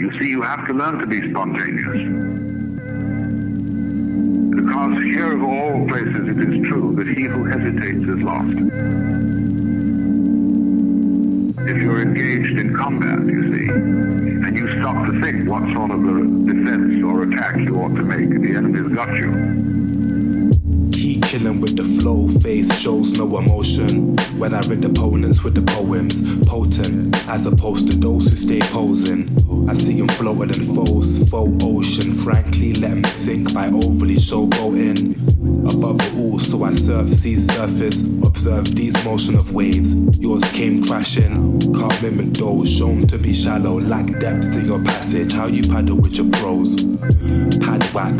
You see, you have to learn to be spontaneous. Because here of all places it is true that he who hesitates is lost. If you're engaged in combat, you see, and you stop to think what sort of a defense or attack you ought to make, the enemy's got you. Keep killing with the flow, face shows no emotion. When I read opponents with the poems, potent, as opposed to those who stay posing. I see them floating in foes, faux ocean. Frankly, let them sink by overly showboating. Above it all, so I surf, see surface, observe these motion of waves. Yours came crashing, can't mimic those shown to be shallow, lack depth in your passage. How you paddle with your pros?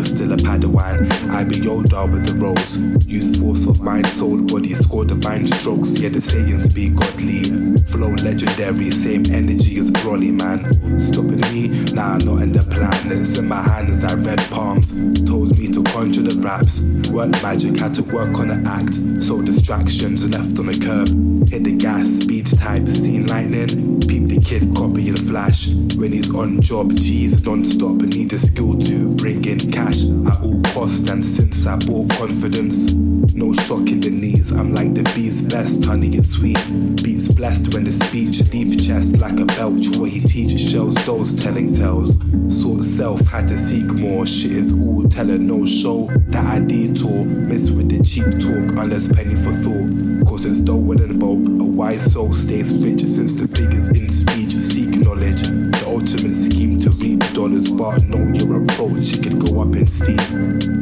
is still a padawan. I be Yoda with the rose. Use force of mind, soul, body, score divine strokes. Yeah, the sayings be godly. Flow legendary, same energy as Broly, man. Stopping me, nah, not in the plan. It's in my hands, I red palms. Told me to conjure the raps. Work magic, had to work on the act. So distractions left on the curb. Hit the gas, speed type, seen lightning. The kid, copy in flash. When he's on job, G's non-stop. And need a skill to bring in cash at all cost. And since I bought confidence, no shock in the knees. I'm like the bee's best, honey, it's sweet. Beats blessed when the speech leave chest like a belch. What he teaches shells those telling tales. Sort self had to seek more. Shit is all telling no show that I detour. Miss with the cheap talk, unless penny for thought. Cause it's when in bulk. A wise soul stays rich since the figures in speech seek knowledge. The ultimate scheme to reap dollars, but know your approach, it could go up in steam.